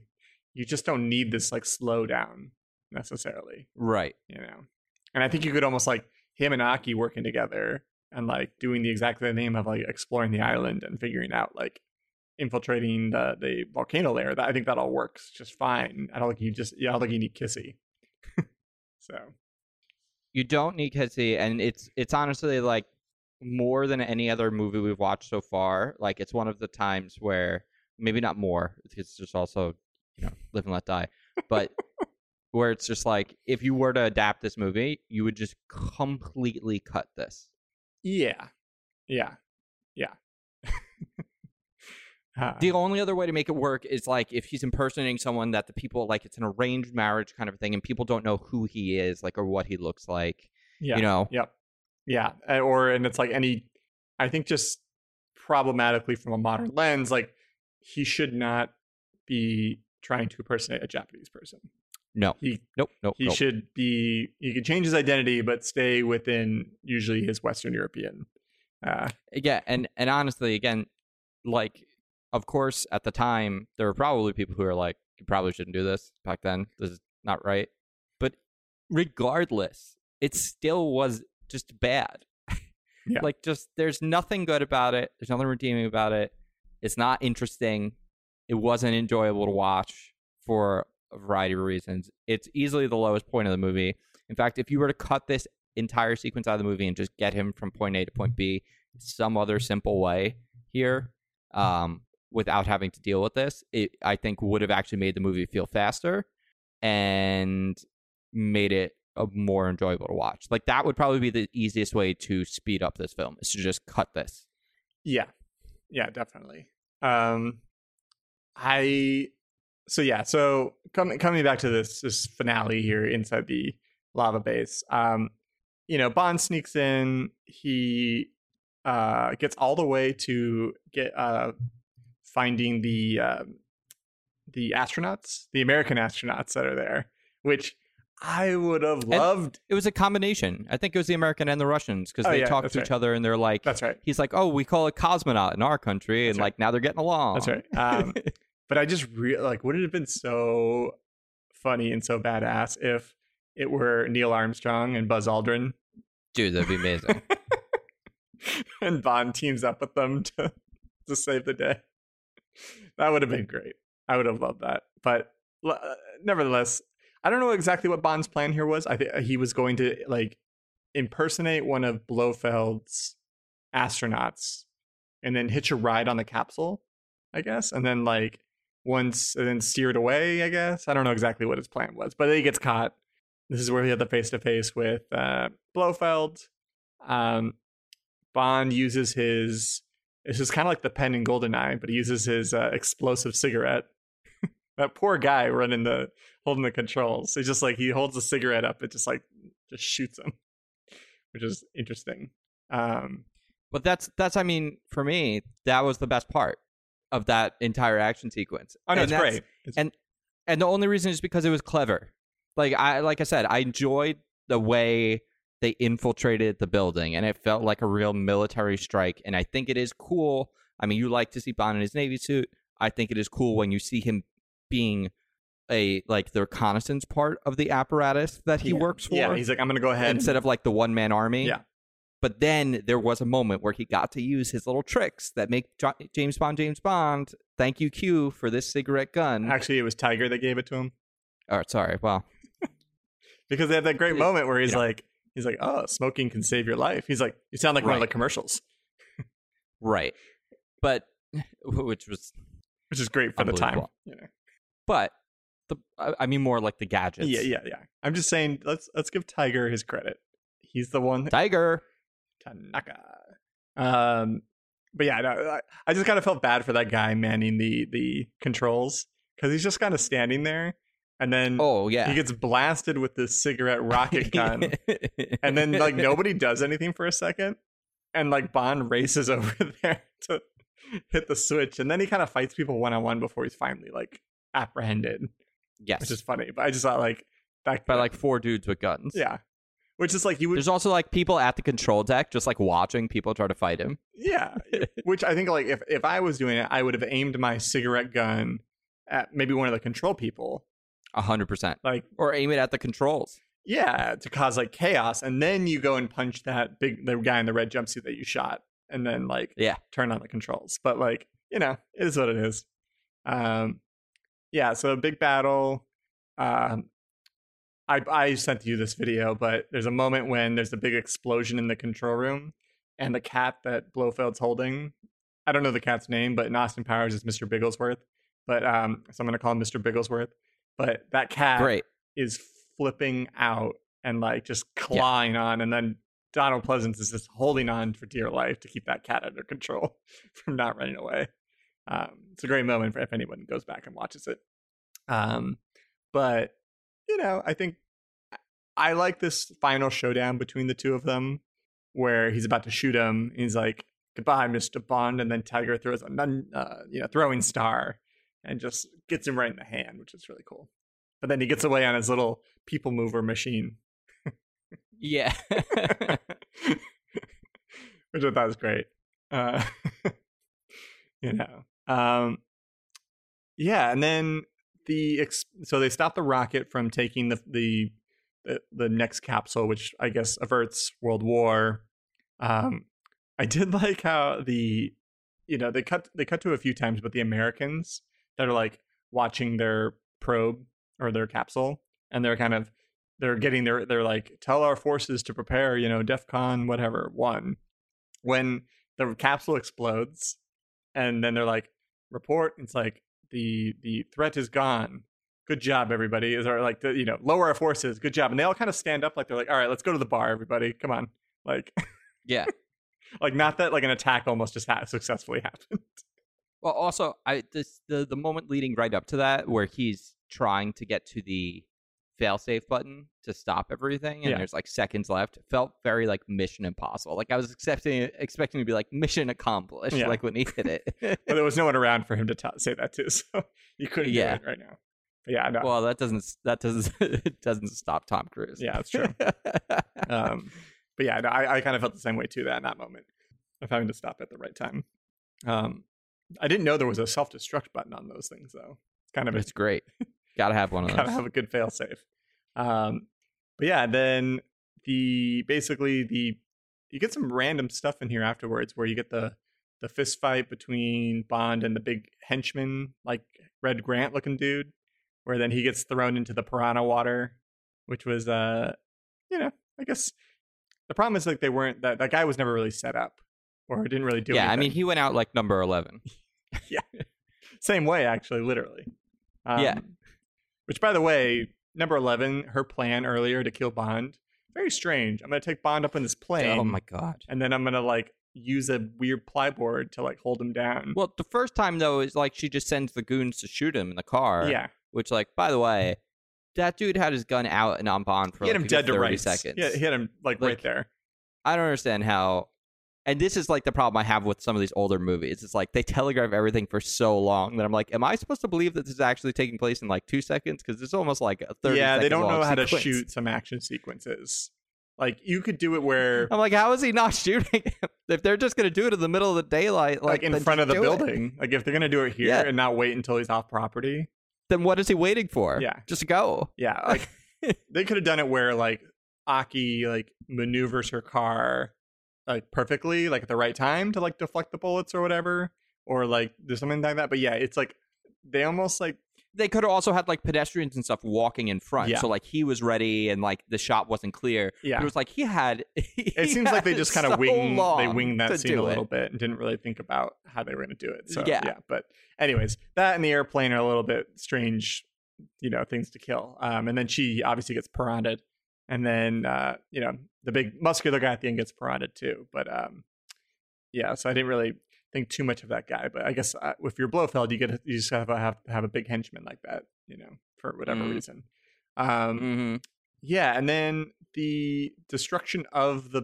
you just don't need this like slowdown necessarily Right. you know? And i think you could almost like him and aki working together and like doing the exact same name of like exploring the island and figuring out like infiltrating the the volcano layer. That i think that all works just fine. I don't think you just yeah i don't think you need kissy. So You don't need Kissy, and it's it's honestly like more than any other movie we've watched so far. Like it's one of the times where maybe not more. It's just also you know live and let die, but where it's just like if you were to adapt this movie, you would just completely cut this. yeah yeah yeah Uh, The only other way to make it work is like if he's impersonating someone that the people like it's an arranged marriage kind of thing, and people don't know who he is, like or what he looks like. yeah You know, Yep. Yeah. Or and it's like any I think just problematically from a modern lens, like he should not be trying to impersonate a Japanese person. no, He nope, nope, he nope. should be he could change his identity but stay within usually his Western European. Uh yeah and and honestly again like of course at the time there were probably people who are like you probably shouldn't do this back then. This is not right. But regardless it still was just bad. Yeah. like just there's nothing good about it. There's nothing redeeming about it. It's not interesting. It wasn't enjoyable to watch for a variety of reasons. It's easily the lowest point of the movie. In fact if you were to cut this entire sequence out of the movie and just get him from point A to point B some other simple way here um, without having to deal with this, it I think would have actually made the movie feel faster and made it uh, more enjoyable to watch. Like that would probably be the easiest way to speed up this film is to just cut this. yeah. Yeah, definitely. Um I so yeah, so coming coming back to this this finale here inside the lava base. Um you know, Bond sneaks in, he uh gets all the way to get uh finding the um the astronauts, the American astronauts that are there, which I would have loved. It was a combination. I think it was the American and the Russians because Oh, they yeah, talked to right. each other and they're like, That's right. he's like, oh, we call it cosmonaut in our country, and right. like now they're getting along. That's right. Um, but I just re- like would it have been so funny and so badass if it were Neil Armstrong and Buzz Aldrin Dude, that'd be amazing. and Bond teams up with them to to save the day. That would have been great. I would have loved that. But uh, nevertheless, I don't know exactly what Bond's plan here was. I think he was going to like impersonate one of Blofeld's astronauts and then hitch a ride on the capsule, I guess, and then like once and then steered away, I guess. I don't know exactly what his plan was, but he gets caught. This is where he had the face to face with uh, Blofeld. Um, Bond uses his It's just kind of like the pen in Goldeneye, but he uses his uh, explosive cigarette. that poor guy running the holding the controls. He's just like he holds the cigarette up, it just like just shoots him, which is interesting. Um, But that's that's I mean, for me, that was the best part of that entire action sequence. oh no, And it's great. It's, and- And the only reason is because it was clever. Like I like I said, I enjoyed the way they infiltrated the building and it felt like a real military strike. And I think it is cool. I mean, you like to see Bond in his Navy suit. I think it is cool when you see him being a like the reconnaissance part of the apparatus that he yeah, works for Yeah, he's like, I'm gonna go ahead. instead of like the one man army. Yeah. But then there was a moment where he got to use his little tricks that make jo- James Bond James Bond. Thank you, Q, for this cigarette gun. Actually, it was Tiger that gave it to him oh, sorry. Well, because they had that great moment where he's Yeah. like, he's like, oh, smoking can save your life. He's like, you sound like one of the commercials, right. But which was, which is great for the time. You know? but the I mean more like the gadgets. Yeah, yeah, yeah. I'm just saying, let's let's give Tiger his credit. He's the one. Tiger. Tanaka. Um, but yeah, no, I, I just kind of felt bad for that guy manning the the controls because he's just kind of standing there, and then Oh yeah. he gets blasted with this cigarette rocket gun, and then like nobody does anything for a second, and like Bond races over there to hit the switch, and then he kind of fights people one on one before he's finally like apprehended, yes. which is funny. But I just thought like that by like four dudes with guns. yeah, which is like you would There's also like people at the control deck just like watching people try to fight him. Yeah, which I think like if if I was doing it, I would have aimed my cigarette gun at maybe one of the control people. A hundred percent. Like, Or aim it at the controls. yeah, to cause like chaos, and then you go and punch that big the guy in the red jumpsuit that you shot, and then like Yeah. turn on the controls. But like you know, it is what it is. Um, yeah. So a big battle. Um, I I sent you this video, but there's a moment when there's a big explosion in the control room, and the cat that Blofeld's holding. I don't know the cat's name, but in Austin Powers is Mr. Bigglesworth. But um, so I'm gonna call him Mr. Bigglesworth. But that cat Great. is flipping out and like just clawing on, and then Donald Pleasence is just holding on for dear life to keep that cat under control from not running away. Um, it's a great moment for if anyone goes back and watches it. Um, but you know, I think I like this final showdown between the two of them, where he's about to shoot him. And he's like, "Goodbye, Mister Bond," and then Tiger throws a uh, you know throwing star and just gets him right in the hand, which is really cool. But then he gets away on his little people mover machine, Yeah. which I thought was great. Uh, you know, um, yeah, and then the ex- so they stop the rocket from taking the the the, the next capsule, which I guess averts World War. Um, I did like how the you know they cut they cut to a few times, but the Americans that are like watching their probe or their capsule, and they're kind of they're getting their they're like tell our forces to prepare, you know, DefCon whatever one. When the capsule explodes, and then they're like report. It's like the the threat is gone. Good job, everybody. Is or like the, you know lower our forces. Good job, and they all kind of stand up like they're like, all right, let's go to the bar, everybody. Come on, like yeah. like not that like an attack almost just ha- successfully happened. Well, also, I this the the moment leading right up to that where he's trying to get to the failsafe button to stop everything, and Yeah. there's like seconds left. Felt very like Mission Impossible. Like I was expecting expecting to be like Mission accomplished. Yeah. Like when he did it. but there was no one around for him to t- say that to, so you couldn't Yeah. do it right now. But yeah, no. well, that doesn't that doesn't it doesn't stop Tom Cruise. Yeah, that's true. um, but yeah, no, I, I kind of felt the same way too. That in that moment of having to stop at the right time. Um, I didn't know there was a self destruct button on those things though. It's kind of a it's great. Gotta have one of those. gotta have a good fail safe. Um, but yeah, then the basically the you get some random stuff in here afterwards where you get the the fist fight between Bond and the big henchman, like Red Grant looking dude, where then he gets thrown into the piranha water, which was uh you know, I guess the problem is like they weren't that that guy was never really set up or didn't really do yeah, I mean, he went out like number eleven. yeah, Same way, actually, literally. Um, Yeah. Which, by the way, number 11, her plan earlier to kill Bond, very strange. I'm going to take Bond up in this plane. Oh my god. And then I'm going to, like, use a weird plyboard to like hold him down. Well, the first time though is like she just sends the goons to shoot him in the car. yeah, Which, like, by the way, that dude had his gun out and on bond for he like, him dead to 30 rights. seconds. Yeah, he had him like, Like, right there. I don't understand how. And this is like the problem I have with some of these older movies. It's like they telegraph everything for so long that I'm like, am I supposed to believe that this is actually taking place in like two seconds? Because it's almost like a thirty. Yeah, they don't know how to shoot some action sequences. Like you could do it where I'm like, how is he not shooting? if they're just gonna do it in the middle of the daylight, like, like, in front of the do it. building. Like if they're gonna do it here Yeah. and not wait until he's off property. then what is he waiting for? Yeah. just go. Yeah, like they could have done it where like Aki like maneuvers her car like perfectly, like at the right time to like deflect the bullets or whatever, or like there's something like that. But yeah, it's like they almost like They could have also had like pedestrians and stuff walking in front, Yeah. so like he was ready and like the shot wasn't clear. yeah. But it was like he had. It seems like they just kind of wing they wing that scene a little It. bit and didn't really think about how they were going to do it. So Yeah. yeah, but anyways, that and the airplane are a little bit strange, you know, things to kill. Um, and then she obviously gets piranha'd, and then uh, you know, the big muscular guy at the end gets piranha'd too. But um, yeah, so I didn't really think too much of that guy. But I guess uh, if you're Blofeld, you get you just have to have have a big henchman like that, you know, for whatever Mm. reason. Um, hmm yeah, and then the destruction of the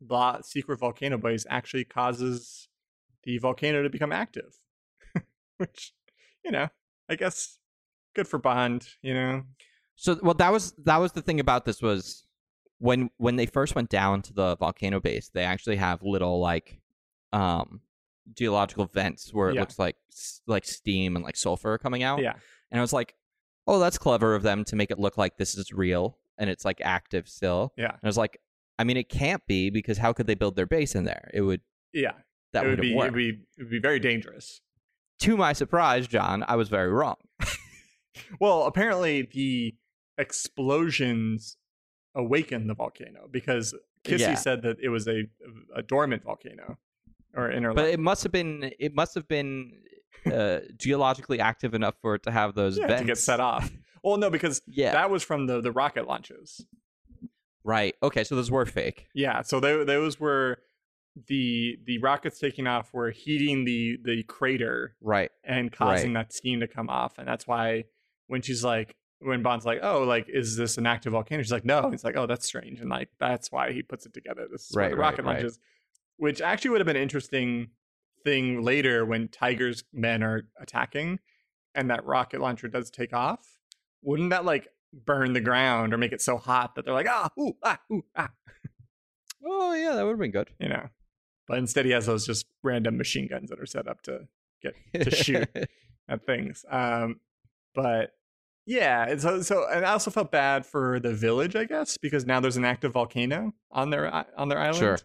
bla- secret volcano base actually causes the volcano to become active, which you know, I guess good for Bond. You know, So well, that was that was the thing about this was when when they first went down to the volcano base, they actually have little like um geological vents where it Yeah. looks like like steam and like sulfur coming out. yeah, And I was like, oh, that's clever of them to make it look like this is real and it's like active still. yeah, And I was like, I mean, it can't be because how could they build their base in there? It would yeah. that would be, it'd be it'd be very dangerous. To my surprise, John, I was very wrong. Well, apparently the explosions awakened the volcano because Kissy Yeah. said that it was a a dormant volcano or. But it must have been it must have been uh, geologically active enough for it to have those yeah, vents to get set off. Well, no, because Yeah. that was from the the rocket launches. right. Okay, so those were fake. Yeah, so they, those were the the rockets taking off were heating the the crater Right. and causing that steam to come off, and that's why when she's like when Bond's like, oh, like is this an active volcano? She's like, no. It's like, oh, that's strange, and like that's why he puts it together. This is where Right, the right, rocket right. launches, which actually would have been an interesting thing later when Tiger's men are attacking, and that rocket launcher does take off. Wouldn't that like burn the ground or make it so hot that they're like, ah, ooh, ah, ooh, ah, Oh yeah, that would have been good. you know? But instead, he has those just random machine guns that are set up to get To shoot. at things. Um, but yeah, and so so, and I also felt bad for the village, I guess, because now there's an active volcano on their on their island. Sure.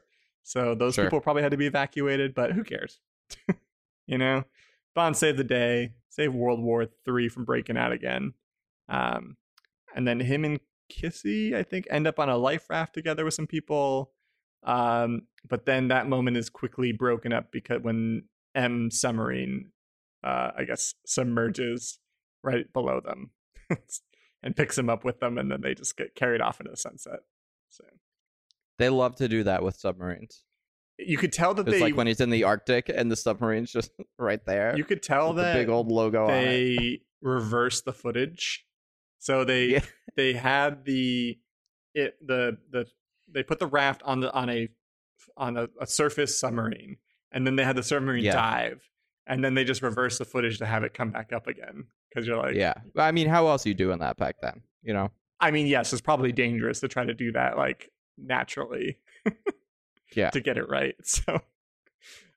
So those Sure. people probably had to be evacuated, but who cares? you know, Bond saved the day, saved World War Three from breaking out again. Um, and then him and Kissy, I think, end up on a life raft together with some people. Um, but then that moment is quickly broken up because when M submarine, uh, I guess, submerges right below them and picks him up with them, and then they just get carried off into the sunset. So they love to do that with submarines. you could tell that It's they, like when he's in the Arctic and the submarine's just right there. you could tell with the that big old logo on it. they reversed the footage. So they Yeah. they had the it the the they put the raft on the on a on a, a surface submarine, and then they had the submarine Yeah. dive, and then they just reverse the footage to have it come back up again because you're like, yeah. I mean, how else are you doing that back then? You know? I mean, yes, it's probably dangerous to try to do that like naturally. Yeah. To get it right. So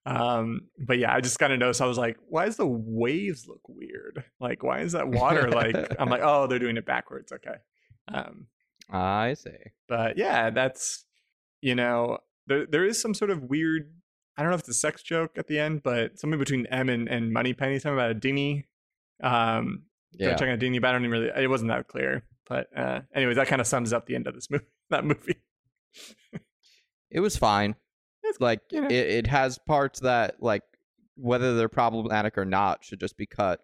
um but yeah, I just kind of noticed I was like, why does the waves look weird? Like why is that water like I'm like, oh, they're doing it backwards. Okay. Um I see. but yeah, that's you know, there there is some sort of weird I don't know if it's a sex joke at the end, but something between M and, and Moneypenny, something about a dinghy. Um yeah. Checking a dinghy, but I don't even really it wasn't that clear. But uh anyways, that kind of sums up the end of this movie that movie. It was fine. It's- like you know. it, it has parts that like whether they're problematic or not should just be cut.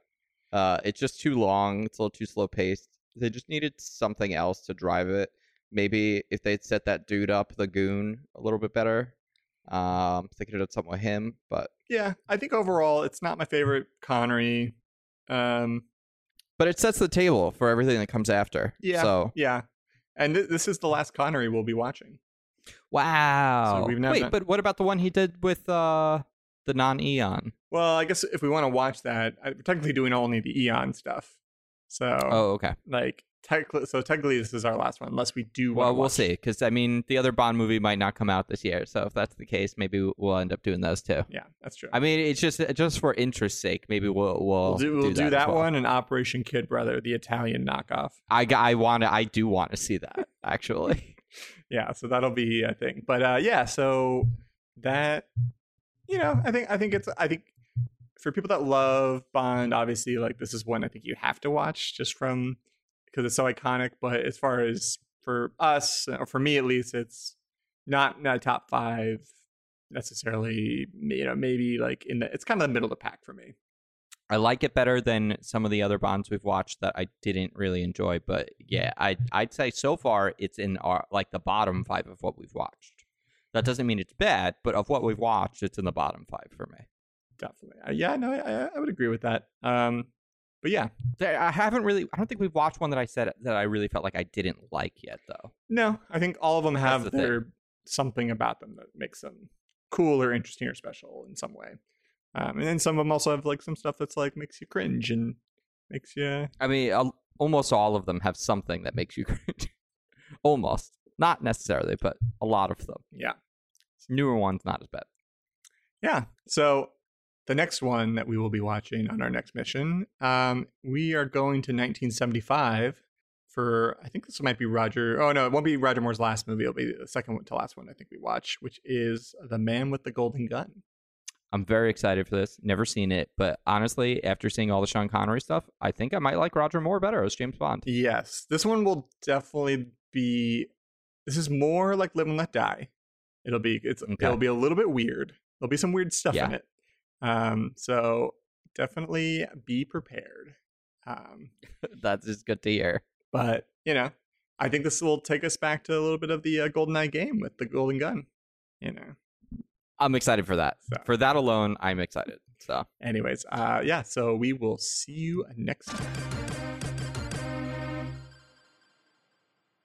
Uh, it's just too long. It's a little too slow paced. They just needed something else to drive it. Maybe if they'd set that dude up, the goon, a little bit better. Um, thinking of something with him, but Yeah, I think overall it's not my favorite Connery. Um, but it sets the table for everything that comes after. Yeah. So yeah, and th- this is the last Connery we'll be watching. wow. we've now Wait, done- but what about the one he did with uh the non-Eon? Well, I guess if we want to watch that, we're technically doing only the Eon stuff. So, Oh, okay. like, technically, so technically, this is our last one, unless we do. Well, we'll see. Because I mean, the other Bond movie might not come out this year. So if that's the case, maybe we'll end up doing those too. Yeah, that's true. I mean, it's just just for interest's sake. Maybe we'll we'll, we'll do, we'll do that well. one and Operation Kid Brother, the Italian knockoff. I I want to. I do want to see that actually. Yeah, so that'll be a thing. But uh, yeah, so that you know, I think I think it's I think for people that love Bond, obviously, like this is one I think you have to watch just from because it's so iconic. But as far as for us, or for me at least, it's not not top five necessarily. You know, maybe like in the it's kind of the middle of the pack for me. I like it better than some of the other Bonds we've watched that I didn't really enjoy. But yeah, I I'd say so far it's in our like the bottom five of what we've watched. That doesn't mean it's bad, but of what we've watched, it's in the bottom five for me. Definitely, uh, yeah, no, I, I would agree with that. Um, but yeah, I haven't really. I don't think we've watched one that I said that I really felt like I didn't like yet, though. No, I think all of them have the thing. something about them that makes them cool or interesting or special in some way. Um, and then some of them also have like some stuff that's like makes you cringe and makes you I mean, al- almost all of them have something that makes you cringe. almost, not necessarily, but a lot of them. yeah Newer ones, not as bad. yeah. So the next one that we will be watching on our next mission, um, we are going to 1975 for I think this might be Roger. Oh no, it won't be Roger Moore's last movie. It'll be the second one to last one I think we watch, which is The Man with the Golden Gun. I'm very excited for this. Never seen it, but honestly, after seeing all the Sean Connery stuff, I think I might like Roger Moore better as James Bond. Yes, this one will definitely be. This is more like Live and Let Die. It'll be it's Okay. it'll be a little bit weird. There'll be some weird stuff in it. Um, so definitely be prepared. Um, That's just good to hear. but you know, I think this will take us back to a little bit of the uh, GoldenEye game with the golden gun. You know. I'm excited for that. So. For that alone, I'm excited. So. Anyways, uh, yeah. So we will see you next time.